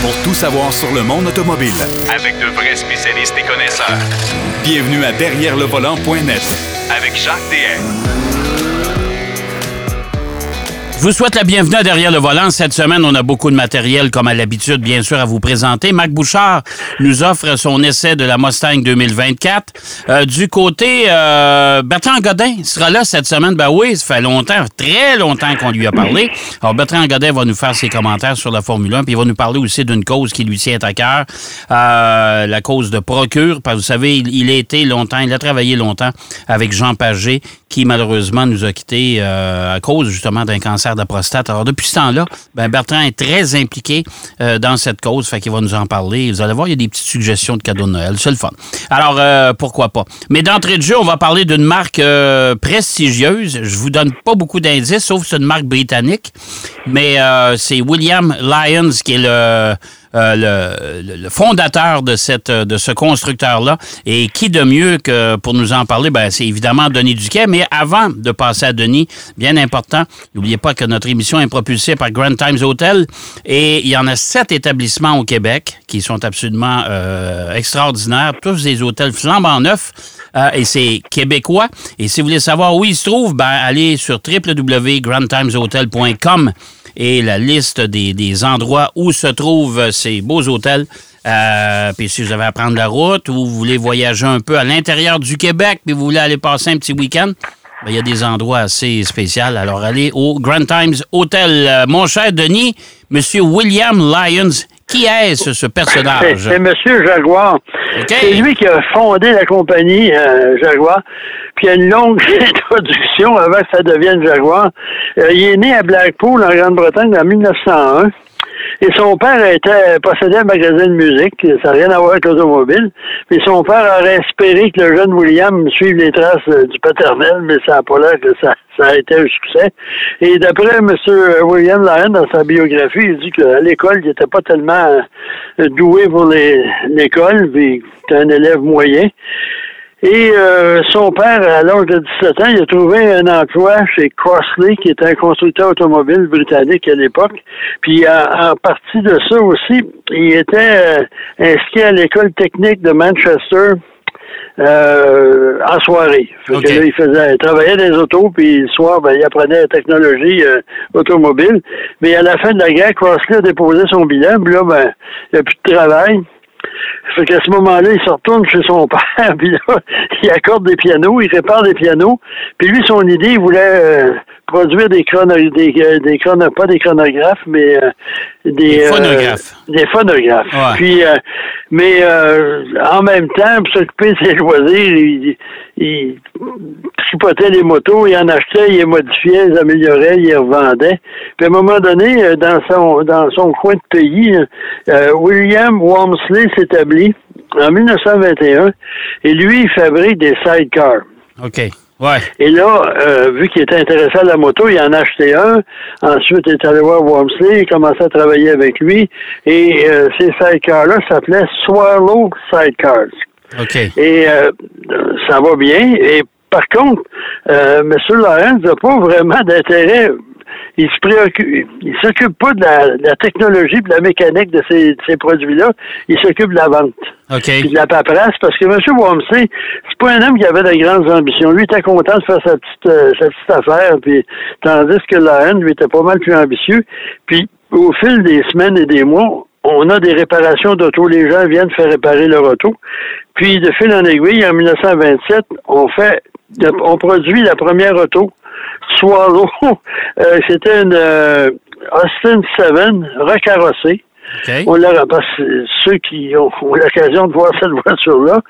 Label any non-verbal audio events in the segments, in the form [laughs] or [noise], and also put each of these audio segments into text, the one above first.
pour tout savoir sur le monde automobile. Avec de vrais spécialistes et connaisseurs. Bienvenue à Derrière le volant.net Avec Jacques DM. Je vous souhaite la bienvenue à Derrière le volant. Cette semaine, on a beaucoup de matériel, comme à l'habitude, bien sûr, à vous présenter. Marc Bouchard nous offre son essai de la Mustang 2024. Euh, du côté, euh, Bertrand Godin sera là cette semaine. Ben oui, ça fait longtemps, très longtemps qu'on lui a parlé. Alors, Bertrand Godin va nous faire ses commentaires sur la Formule 1, puis il va nous parler aussi d'une cause qui lui tient à cœur, euh, la cause de Procure. Parce que vous savez, il, il, a été longtemps, il a travaillé longtemps avec Jean Pagé, qui malheureusement nous a quittés euh, à cause justement d'un cancer de prostate. Alors depuis ce temps-là, ben Bertrand est très impliqué euh, dans cette cause, fait qu'il va nous en parler. Vous allez voir, il y a des petites suggestions de cadeaux de Noël, c'est le fun. Alors euh, pourquoi pas? Mais d'entrée de jeu, on va parler d'une marque euh, prestigieuse. Je vous donne pas beaucoup d'indices, sauf c'est une marque britannique, mais c'est William Lyons qui est le euh, le, fondateur de, cette, de ce constructeur-là. Et qui de mieux que pour nous en parler? Ben, c'est évidemment Denis Duquet. Mais avant de passer à Denis, bien important, n'oubliez pas que notre émission est propulsée par Grand Times Hotel. Et il y en a sept établissements au Québec qui sont absolument euh, extraordinaires. Tous des hôtels flambant neufs. Euh, et c'est québécois. Et si vous voulez savoir où ils se trouvent, ben, allez sur www.grandtimeshotel.com et la liste des, des, endroits où se trouvent ces beaux hôtels. Euh, puis si vous avez à prendre la route ou vous voulez voyager un peu à l'intérieur du Québec, puis vous voulez aller passer un petit week-end, il y a des endroits assez spéciaux. Alors allez au Grand Times Hotel. Euh, mon cher Denis, Monsieur William Lyons, qui est-ce, ce personnage? C'est M. Jaguar. C'est lui qui a fondé la compagnie euh, Jaguar. Puis il y a une longue [laughs] introduction avant que ça devienne Jaguar. Euh, il est né à Blackpool, en Grande-Bretagne, en 1901. Et son père était possédait un magasin de musique, ça n'a rien à voir avec l'automobile. Mais son père aurait espéré que le jeune William suive les traces du paternel, mais ça n'a pas l'air que ça, ça a été un succès. Et d'après M. William Lyon, dans sa biographie, il dit qu'à l'école, il n'était pas tellement doué pour l'école, puis c'était un élève moyen. Et euh, son père, à l'âge de 17 ans, il a trouvé un emploi chez Crossley, qui était un constructeur automobile britannique à l'époque. Puis en, en, partie de ça aussi, il était euh, inscrit à l'école technique de Manchester. Euh, en soirée. Fait okay. que là, il faisait, il travaillait dans les autos, puis le soir, ben, il apprenait la technologie euh, automobile. Mais à la fin de la guerre, Crossley a déposé son bilan, puis là, ben, il n'y a plus de travail. Fait qu'à ce moment-là, il se retourne chez son [laughs] père, puis là, il accorde des pianos, il répare des pianos. Puis lui, son idée, il voulait euh, produire des chronographes, des, des chrono, pas des chronographes, mais euh, des, des phonographes. Euh, des phonographes. Ouais. Puis, mais en même temps, pour s'occuper de ses [laughs] loisirs, il, il tripotait les motos, il en achetait, il les modifiait, il les améliorait, il les revendait. Puis à un moment donné, dans son dans son coin de pays, euh, William Walmsley s'établit en 1921 et lui, il fabrique des sidecars. OK. Ouais. Et là, euh, vu qu'il était intéressé à la moto, il en a acheté un. Ensuite, il est allé voir Wormsley, il commençait à travailler avec lui. Et euh, ces sidecars-là s'appelaient Swallow Sidecars. OK. Et euh, ça va bien. Et par contre, euh, M. Lawrence n'a pas vraiment d'intérêt. Il se préoccupe, il s'occupe pas de la, de la, technologie, de la mécanique de ces, de ces produits-là. Il s'occupe de la vente. Puis de la paperasse, parce que M. Wamsey, c'est pas un homme qui avait de grandes ambitions. Lui, il était content de faire sa petite, euh, sa petite affaire, puis tandis que Lawrence, lui, était pas mal plus ambitieux. Puis, au fil des semaines et des mois, on a des réparations d'auto. Les gens viennent faire réparer leur auto. Puis, de fil en aiguille, en 1927, on fait, on produit la première auto, Swallow. [laughs] Euh, C'était une euh, Austin 7 recarrossée. Okay. On l'a ceux qui ont, [laughs] ont l'occasion de voir cette voiture-là,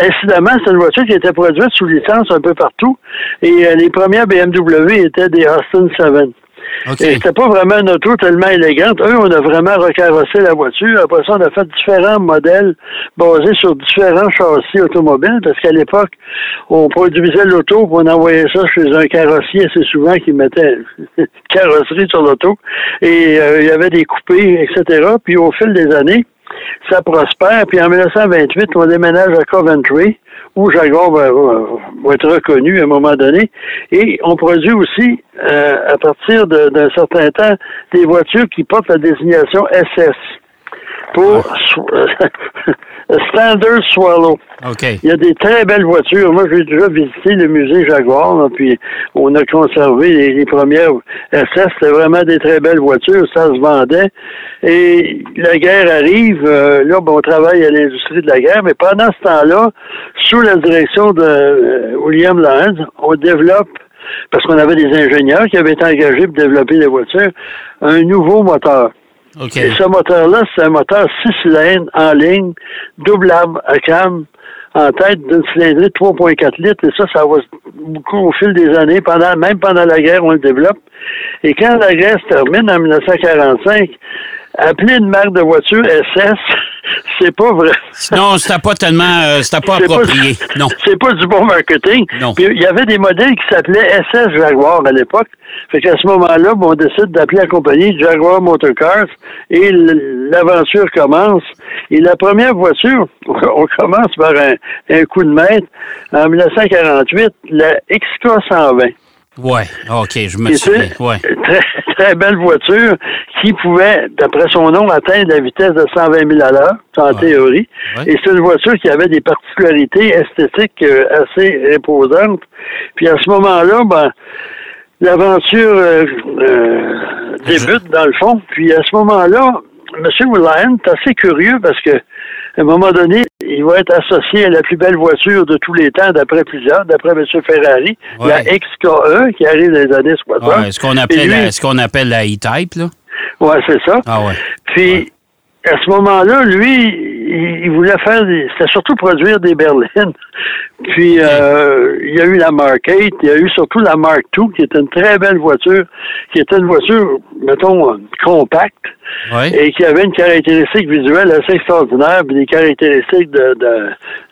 incidemment, c'est une voiture qui était produite sous licence un peu partout. Et euh, les premières BMW étaient des Austin 7. Et c'était pas vraiment une auto tellement élégante. Eux, on a vraiment recarrossé la voiture. Après ça, on a fait différents modèles basés sur différents châssis automobiles parce qu'à l'époque, on produisait l'auto puis on envoyait ça chez un carrossier assez souvent qui mettait [laughs] carrosserie sur l'auto. Et euh, il y avait des coupés, etc. Puis au fil des années, ça prospère. Puis en 1928, on déménage à Coventry, où Jaguar va, être reconnu à un moment donné. Et on produit aussi, euh, à partir d'un certain temps, des voitures qui portent la désignation SS. Pour [laughs] Standard Swallow. Il y a des très belles voitures. Moi, j'ai déjà visité le musée Jaguar, puis on a conservé les, premières SS. C'était vraiment des très belles voitures. Ça se vendait. Et la guerre arrive. Euh, là, bon, on travaille à l'industrie de la guerre, mais pendant ce temps-là, sous la direction de euh, William Lawrence, on développe parce qu'on avait des ingénieurs qui avaient été engagés pour développer les voitures, un nouveau moteur. Et ce moteur-là, c'est un moteur six cylindres en ligne, doublable à cam, en tête d'une cylindrée de 3,4 litres. Et ça, ça va beaucoup au fil des années. Pendant, même pendant la guerre, on le développe. Et quand la guerre se termine en 1945, appeler une marque de voiture SS, c'est pas vrai. Non, c'était pas tellement, euh, c'était pas approprié. non. C'est pas du bon marketing. Non. il y avait des modèles qui s'appelaient SS Jaguar à l'époque. Fait qu'à ce moment-là, on décide d'appeler la compagnie Jaguar Motorcars et l'aventure commence. Et la première voiture, [laughs] on commence par un, un coup de maître en 1948, la XK 120. Ouais, OK, je me souviens. Ouais. Très, très belle voiture qui pouvait, d'après son nom, atteindre la vitesse de 120 000 à l'heure, en théorie. Et c'est une voiture qui avait des particularités esthétiques euh, assez imposantes. Puis à ce moment-là, ben, l'aventure euh, euh, débute dans le fond. Puis à ce moment-là, M. Lyon est assez curieux parce que à un moment donné, il va être associé à la plus belle voiture de tous les temps, d'après plusieurs, d'après M. Ferrari, la XKE, qui arrive dans les années 60. Ouais, ce qu'on appelle, la, ce qu'on appelle la E-Type, là. Oui, c'est ça. Ah ouais. Puis, à ce moment-là, lui, il, voulait faire des. C'était surtout produire des berlines. Puis euh, il y a eu la Mark 8, il y a eu surtout la Mark 2, qui est une très belle voiture, qui était une voiture, mettons, compacte, et qui avait une caractéristique visuelle assez extraordinaire, puis des caractéristiques de,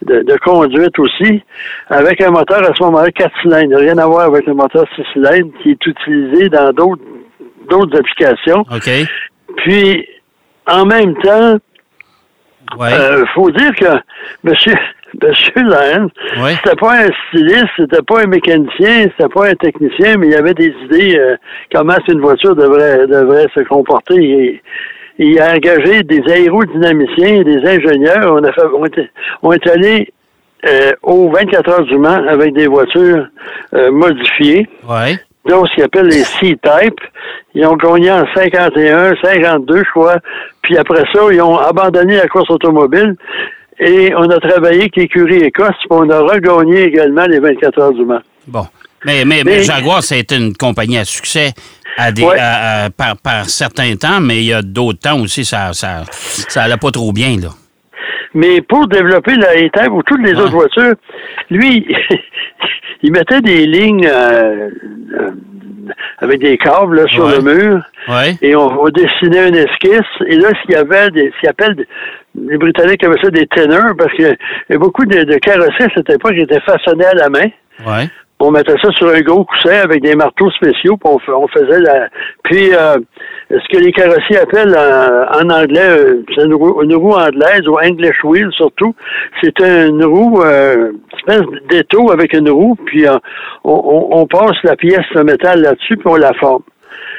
de, de, conduite aussi, avec un moteur à ce moment-là 4 cylindres. Rien à voir avec le moteur 6 cylindres qui est utilisé dans d'autres d'autres applications. Puis en même temps, il euh, faut dire que Monsieur, [laughs] Monsieur Lane, c'était pas un styliste, c'était pas un mécanicien, c'était pas un technicien, mais il avait des idées euh, comment une voiture devrait devrait se comporter. Et, il a engagé des aérodynamiciens, des ingénieurs. On a fait, on, est allé euh, aux 24 heures du Mans avec des voitures euh, modifiées. Ouais donc ce qu'ils appellent les C-Type. Ils ont gagné en 51, 52, je crois. Puis après ça, ils ont abandonné la course automobile. Et on a travaillé avec l'écurie Écosse, puis on a regagné également les 24 heures du Mans. Bon. Mais, mais, mais, Jaguar, c'est une compagnie à succès à des, par, par, certains temps, mais il y a d'autres temps aussi, ça ça, ça allait pas trop bien, là. Mais pour développer la E-Type ou toutes les autres voitures, lui, [laughs] il mettait des lignes euh, euh, avec des câbles sur le mur. Et on, va dessiner une esquisse. Et là, s'il y avait des, ce appelle les Britanniques avaient ça des teneurs parce qu'il y a beaucoup de, de carrosseries à cette époque qui étaient façonnés à la main. Ouais on mettait ça sur un gros coussin avec des marteaux spéciaux, puis on, faisait la. Puis euh, ce que les carrossiers appellent en, anglais, euh, c'est une roue, anglaise ou English wheel surtout. C'est une roue, euh, espèce d'étau avec une roue, puis euh, on, passe la pièce de métal là-dessus, puis on la forme.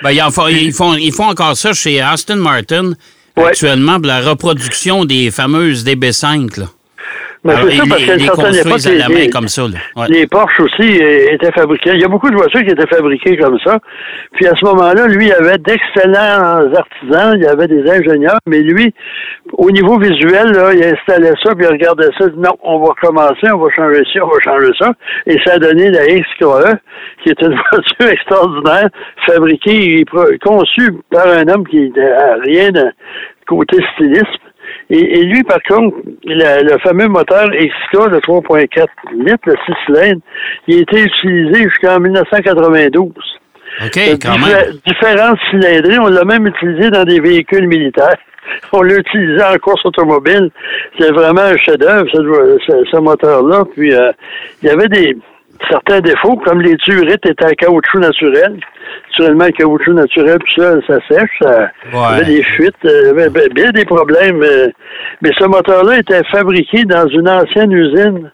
Ben, ils, font, ils, font, ils font encore ça chez Aston Martin actuellement pour la reproduction des fameuses DB5. Là. Mais c'est ça, parce qu'à une certaine époque, les, comme ça, les Porsche aussi euh, étaient fabriqués. Il y a beaucoup de voitures qui étaient fabriquées comme ça. Puis à ce moment-là, lui, il y avait d'excellents artisans, il y avait des ingénieurs, mais lui, au niveau visuel, là, il installait ça, puis il regardait ça, il dit, non, on va recommencer, on va changer ça, on va changer ça. Et ça a donné la XKE, qui est une [laughs] voiture extraordinaire, fabriquée et conçue par un homme qui n'a rien de côté stylisme. Et, lui, par contre, le fameux moteur XK de 3.4 litres, le 6 cylindres, il a été utilisé jusqu'en 1992. OK, quand même. Différentes cylindrées, on l'a même utilisé dans des véhicules militaires. [laughs] On l'a utilisé en course automobile. C'est vraiment un chef-d'œuvre, ce, moteur-là. Puis, euh, il y avait des, certains défauts, comme les turrettes étaient en caoutchouc naturel. Naturellement, le caoutchouc naturel, puis ça, ça sèche, ça avait des fuites, euh, avait bien des problèmes. Euh. mais ce moteur-là était fabriqué dans une ancienne usine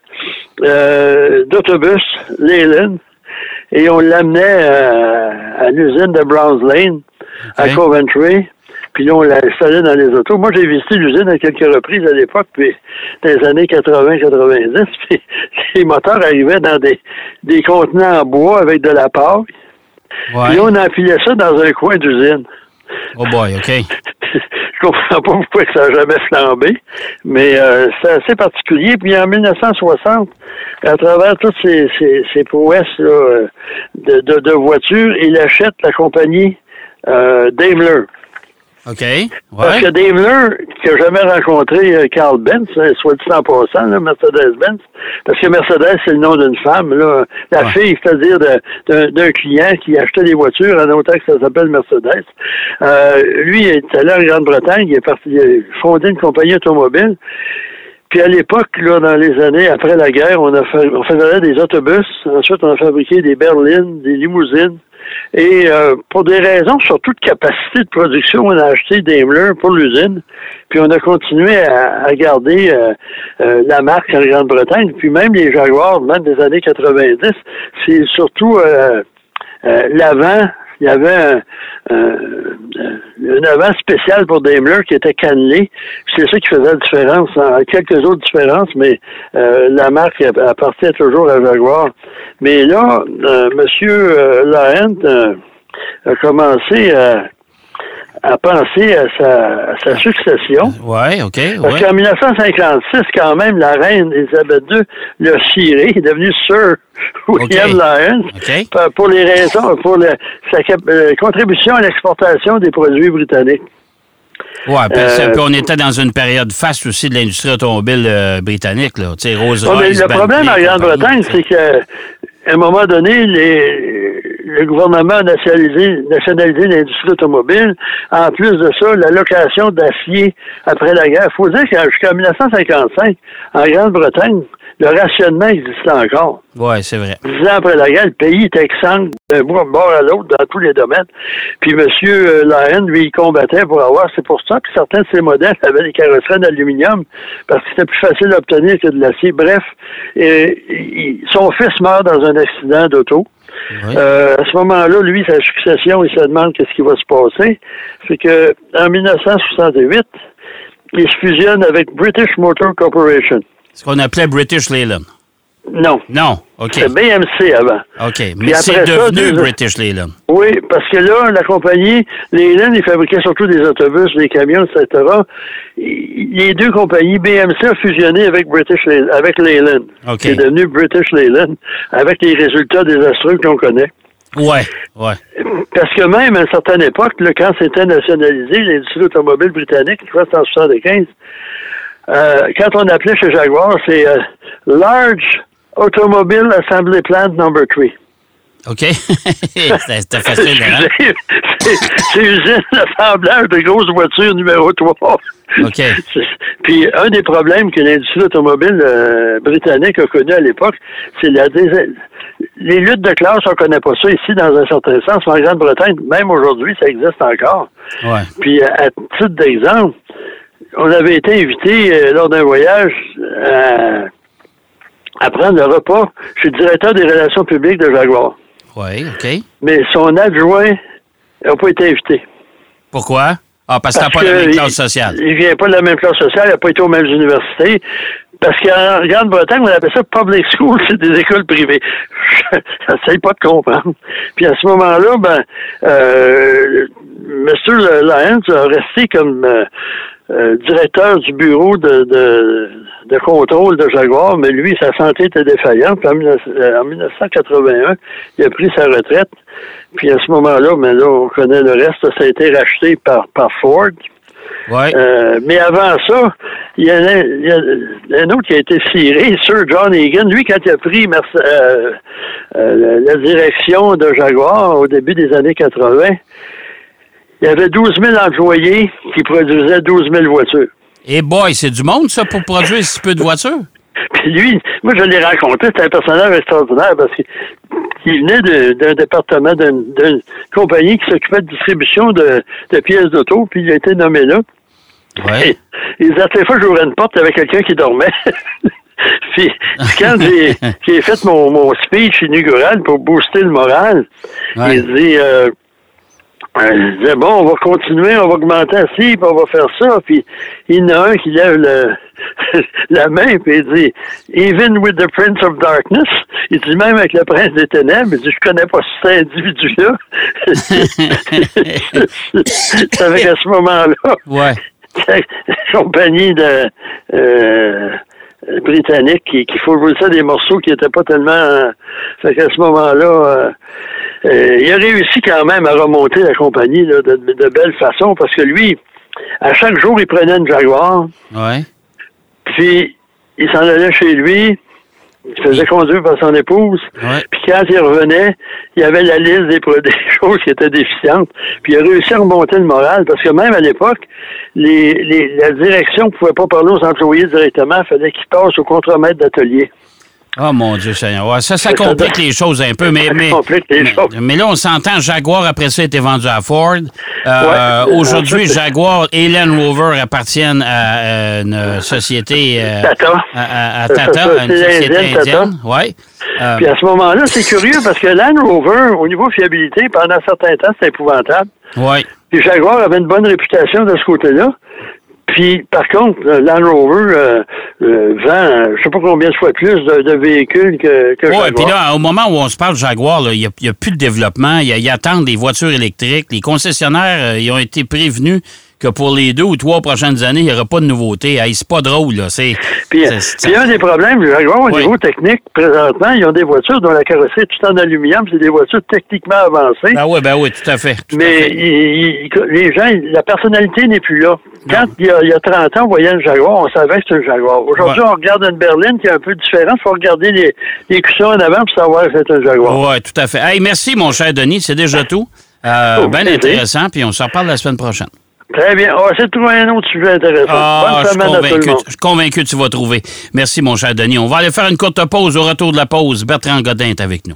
euh, d'autobus, Leyland, et on l'amenait à, l'usine de Browns Lane, à Coventry. Puis là, on l'installait dans les autos. Moi, j'ai visité l'usine à quelques reprises à l'époque, puis dans les années 80-90, [laughs] puis les moteurs arrivaient dans des, des contenants en bois avec de la paille. Puis là, on enfilait ça dans un coin d'usine. Oh boy, OK. [laughs] Je comprends pas pourquoi ça n'a jamais flambé, mais euh, c'est assez particulier. Puis en 1960, à travers toutes ces, ces, prouesses de, de, de, voitures, il achète la compagnie euh, Daimler. OK. Ouais. Parce que Daimler, qui n'a jamais rencontré euh, Carl Benz, soit dit en passant, Mercedes-Benz, parce que Mercedes, c'est le nom d'une femme, là, la fille, c'est-à-dire d'un client qui achetait des voitures, en autant que ça s'appelle Mercedes. Euh, lui, il est allé en Grande-Bretagne, il est parti, il a fondé une compagnie automobile. Puis à l'époque, là, dans les années après la guerre, on a fait, on faisait des autobus. Ensuite, on a fabriqué des berlines, des limousines. Et euh, pour des raisons surtout de capacité de production, on a acheté Daimler pour l'usine. Puis on a continué à, garder euh, euh, la marque en Grande-Bretagne. Puis même les Jaguars, même des années 90, c'est surtout l'avant il y avait un, un, avant spécial pour Daimler qui était cannelé. C'est ça qui faisait la différence. Hein. quelques autres différences, mais la marque appartient toujours à Jaguar. Mais là, euh, M. Euh, Laurent euh, a commencé à, penser à sa, succession. Oui, OK. Parce qu'en 1956, quand même, la reine Elisabeth II l'a ciré, [laughs] il est devenu Sir William okay. pour les raisons, pour sa contribution à l'exportation des produits britanniques. Oui, puis on était dans une période faste aussi de l'industrie automobile britannique, là. Tu sais, Rose Le problème en Grande-Bretagne, c'est que à un moment donné, le gouvernement a nationalisé, nationalisé l'industrie automobile. En plus de ça, la location d'acier après la guerre. Il faut dire que jusqu'en 1955, en Grande-Bretagne, le rationnement existait encore. Oui, c'est vrai. Dix ans après la guerre, le pays était exsangue d'un bord à l'autre dans tous les domaines. Puis M. Lyon, lui, il combattait pour avoir. C'est pour ça que certains de ses modèles avaient des carrosseries en aluminium parce que c'était plus facile d'obtenir que de l'acier. Bref, et, son fils meurt dans un accident d'auto. Euh, à ce moment-là, lui, sa succession, il se demande qu'est-ce qui va se passer. C'est que en 1968, il se fusionne avec British Motor Corporation. Ce qu'on appelait British Leyland. Non. Non, OK. C'était BMC avant. OK, mais c'est devenu British Leyland. Oui, parce que là, la compagnie, Leyland, ils fabriquaient surtout des autobus, des camions, etc. Les deux compagnies, BMC a fusionné avec British Leyland, avec Leyland. OK. C'est devenu British Leyland, avec les résultats désastreux que l'on connaît. Ouais, ouais. Parce que même à une certaine époque, quand c'était nationalisé, l'industrie automobile britannique, je crois que en 75, euh, quand on appelait chez Jaguar, c'est euh, Large Automobile Assembly Plant Number 3. OK. [laughs] C'était facile, [laughs] hein? C'est usine d'assemblage de grosses voitures numéro 3. OK. Puis un des problèmes que l'industrie automobile euh, britannique a connu à l'époque, c'est la les luttes de classe, on ne connaît pas ça ici dans un certain sens. En Grande-Bretagne, même aujourd'hui, ça existe encore. Ouais. Puis à titre d'exemple, on avait été invité euh, lors d'un voyage à, prendre le repas chez le directeur des relations publiques de Jaguar. Oui, OK. Mais son adjoint n'a pas été invité. Pourquoi? Ah, parce, qu'il n'a pas la même classe sociale. Il ne vient pas de la même classe sociale, il n'a pas été aux mêmes universités. Parce qu'en Grande-Bretagne, on appelle ça public school, [laughs] c'est des écoles privées. [laughs] J'essaie pas de comprendre. Puis à ce moment-là, ben, euh, M. Lyons a resté comme euh, euh, directeur du bureau de, de, contrôle de Jaguar, mais lui, sa santé était défaillante. Puis en, 1981, euh, il a pris sa retraite. Puis à ce moment-là, mais là, on connaît le reste, ça a été racheté par, par Ford. Ouais. Euh, mais avant ça, il y, a un, autre qui a été ciré, Sir John Egan. Lui, quand il a pris la direction de Jaguar au début des années 80, il y avait 12 000 employés qui produisaient 12 000 voitures. Et boy, c'est du monde, ça, pour produire si peu de voitures? [laughs] Puis lui, moi, je l'ai rencontré, c'était un personnage extraordinaire parce qu'il venait d'un département d'une compagnie qui s'occupait de distribution de, pièces d'auto, puis il a été nommé là. Ouais. Et, et cette fois, j'ouvrais une porte, il y avait quelqu'un qui dormait. [laughs] puis [laughs] quand j'ai fait mon, mon, speech inaugural pour booster le moral, il dit... Euh, il disait, bon, on va continuer, on va augmenter ainsi, puis on va faire ça. Puis il y en a un qui lève le, [laughs] la main, puis il dit, even with the prince of darkness, il dit, même avec le prince des ténèbres, il dit, je connais pas cet individu-là. C'est avec à ce moment-là. Ouais. La compagnie de... Euh, britannique qui, qui ça des morceaux qui n'étaient pas tellement... Euh, fait qu'à ce moment-là, euh, euh, il a réussi quand même à remonter la compagnie de, de, belle façon parce que lui, à chaque jour, il prenait une Jaguar. Ouais. Puis, il s'en allait chez lui. Il se faisait conduire par son épouse. Puis quand il revenait, il y avait la liste des, [laughs] des, choses qui étaient déficientes. Puis il a réussi à remonter le moral parce que même à l'époque, les, les, la direction ne pouvait pas parler aux employés directement. Il fallait qu'ils passent au contremaître d'atelier. Oh mon Dieu Seigneur. ça, ça complique les choses un peu. Mais, mais, mais, là, on s'entend, Jaguar, après ça, a été vendu à Ford. Euh, Aujourd'hui, [laughs] Jaguar et Land Rover appartiennent à euh, une société... Euh, Tata. À, Tata, une société indienne. Oui. Puis à ce moment-là, c'est curieux parce que Land Rover, au niveau fiabilité, pendant un certain temps, c'est épouvantable. Oui. Puis Jaguar avait une bonne réputation de ce côté-là. Puis, par contre, Land Rover euh, euh, vend, je sais pas combien de fois plus de, véhicules que, que Jaguar. Oui, puis là, au moment où on se parle de Jaguar, il n'y a, plus de développement. Ils attendent des voitures électriques. Les concessionnaires, euh, ils ont été prévenus que pour les deux ou trois prochaines années, il n'y aura pas de nouveautés. Hey, c'est pas drôle, là. C'est, puis, puis un des problèmes, au niveau technique, présentement, ils ont des voitures dont la carrosserie est tout en aluminium, c'est des voitures techniquement avancées. Ben oui, ben oui, tout à fait. Mais les gens, la personnalité n'est plus là. Quand il y, a, il y, a, 30 ans, on voyait un Jaguar, on savait que c'était un Jaguar. Aujourd'hui, on regarde une berline qui est un peu différente. Il faut regarder les, les cuissons en avant pour savoir que c'est un Jaguar. Oui, tout à fait. Hey, merci, mon cher Denis. C'est déjà tout. Euh, bien intéressant, puis on se reparle la semaine prochaine. Très bien. On va essayer de trouver un autre sujet intéressant. Ah, Bonne semaine à tout le monde. Je suis convaincu que tu vas trouver. Merci, mon cher Denis. On va aller faire une courte pause. Au retour de la pause, Bertrand Godin est avec nous.